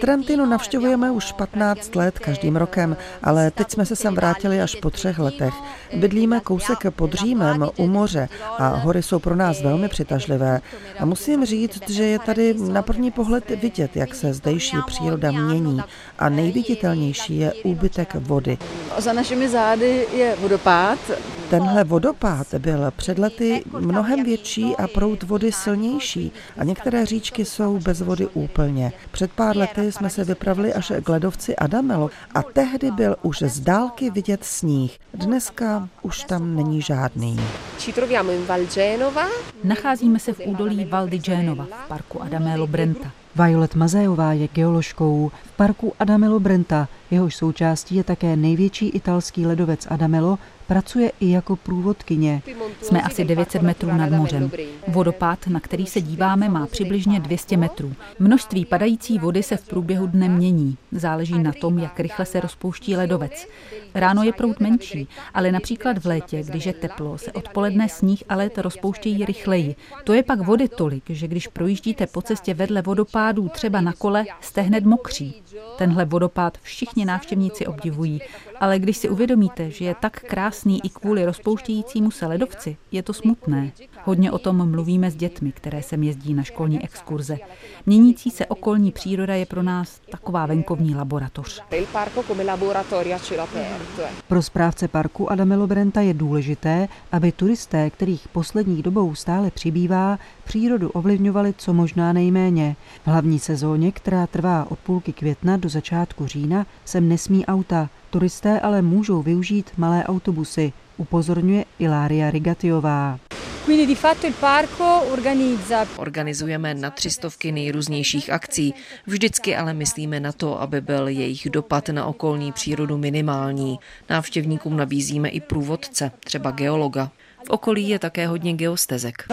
Trentino navštěvujeme už 15 let každým rokem, ale teď jsme se sem vrátili až po třech letech. Bydlíme kousek pod Římem u moře a hory jsou pro nás velmi přitažlivé. A musím říct, že je tady na první pohled vidět, jak se zdejší příroda mění a nejviditelnější je úbytek vody. Za našimi zády je vodopád. Tenhle vodopád byl před lety mnohem větší a proud vody silnější a některé říčky jsou bez vody úplně. Před pár lety jsme se vypravili až k ledovci Adamelo a tehdy byl už z dálky vidět sníh. Dneska už tam není žádný. Nacházíme se v údolí Val di Genova v parku Adamelo Brenta. Violet Mazejová je geoložkou v parku Adamelo Brenta. Jehož součástí je také největší italský ledovec Adamelo, pracuje i jako průvodkyně. Jsme asi 900 metrů nad mořem. Vodopád, na který se díváme, má přibližně 200 metrů. Množství padající vody se v průběhu dne mění. Záleží na tom, jak rychle se rozpouští ledovec. Ráno je proud menší, ale například v létě, když je teplo, se odpoledne sníh a led rozpouštějí rychleji. To je pak vody tolik, že když projíždíte po cestě vedle vodopádů třeba na kole, jste hned mokří. Tenhle vodopád všichni návštěvníci obdivují, ale když si uvědomíte, že je tak krásný i kvůli rozpouštějícímu se ledovci, je to smutné. Hodně o tom mluvíme s dětmi, které sem jezdí na školní exkurze. Měnící se okolní příroda je pro nás taková venkovní laboratoř. Pro správce parku Adamelo Brenta je důležité, aby turisté, kterých posledních dobou stále přibývá, přírodu ovlivňovali co možná nejméně. V hlavní sezóně, která trvá od půlky května do začátku října, sem nesmí auta. Turisté ale můžou využít malé autobusy, upozorňuje Ilária Rigatiová. Organizujeme na třistovky nejrůznějších akcí. Vždycky ale myslíme na to, aby byl jejich dopad na okolní přírodu minimální. Návštěvníkům nabízíme i průvodce, třeba geologa. V okolí je také hodně geostezek.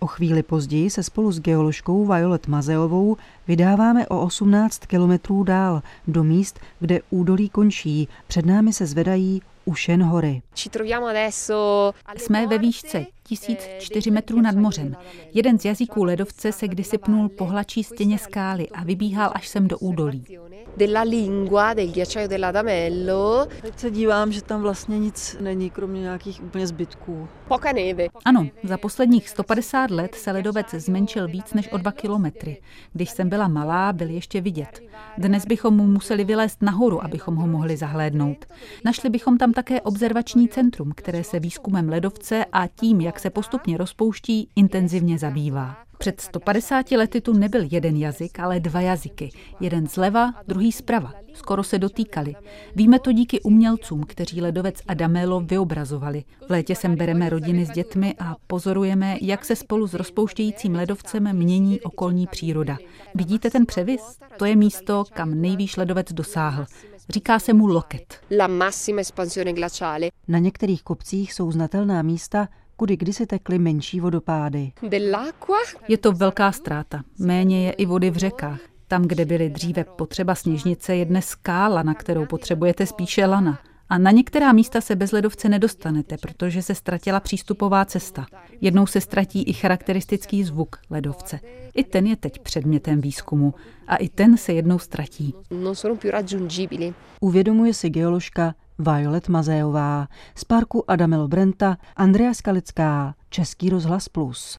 O chvíli později se spolu s geoložkou Violet Mazeovou vydáváme o 18 kilometrů dál do míst, kde údolí končí. Před námi se zvedají Ušen hory. Jsme ve výšce 1004 metrů nad mořem. Jeden z jazyků ledovce se kdysi pnul po hladší stěně skály a vybíhal až sem do údolí. Teď se dívám, že tam vlastně nic není, kromě nějakých úplně zbytků. Ano, za posledních 150 let se ledovec zmenšil víc než o 2 kilometry. Když jsem byla malá, byl ještě vidět. Dnes bychom mu museli vylézt nahoru, abychom ho mohli zahlédnout. Našli bychom tam také observační centrum, které se výzkumem ledovce a tím, jak se postupně rozpouští, intenzivně zabývá. Před 150 lety tu nebyl jeden jazyk, ale dva jazyky. Jeden zleva, druhý zprava. Skoro se dotýkali. Víme to díky umělcům, kteří ledovec Adamelo vyobrazovali. V létě sem bereme rodiny s dětmi a pozorujeme, jak se spolu s rozpouštějícím ledovcem mění okolní příroda. Vidíte ten převis? To je místo, kam nejvýš ledovec dosáhl. Říká se mu loket. Na některých kopcích jsou znatelná místa, kudy kdysi tekly menší vodopády. Je to velká ztráta. Méně je i vody v řekách. Tam, kde byly dříve potřeba sněžnice, je dnes skála, na kterou potřebujete spíše lana. A na některá místa se bez ledovce nedostanete, protože se ztratila přístupová cesta. Jednou se ztratí i charakteristický zvuk ledovce. I ten je teď předmětem výzkumu. A i ten se jednou ztratí. Uvědomuje si geoložka Violet Mazejová z parku Adamelo Brenta, Andrea Skalická, Český rozhlas Plus.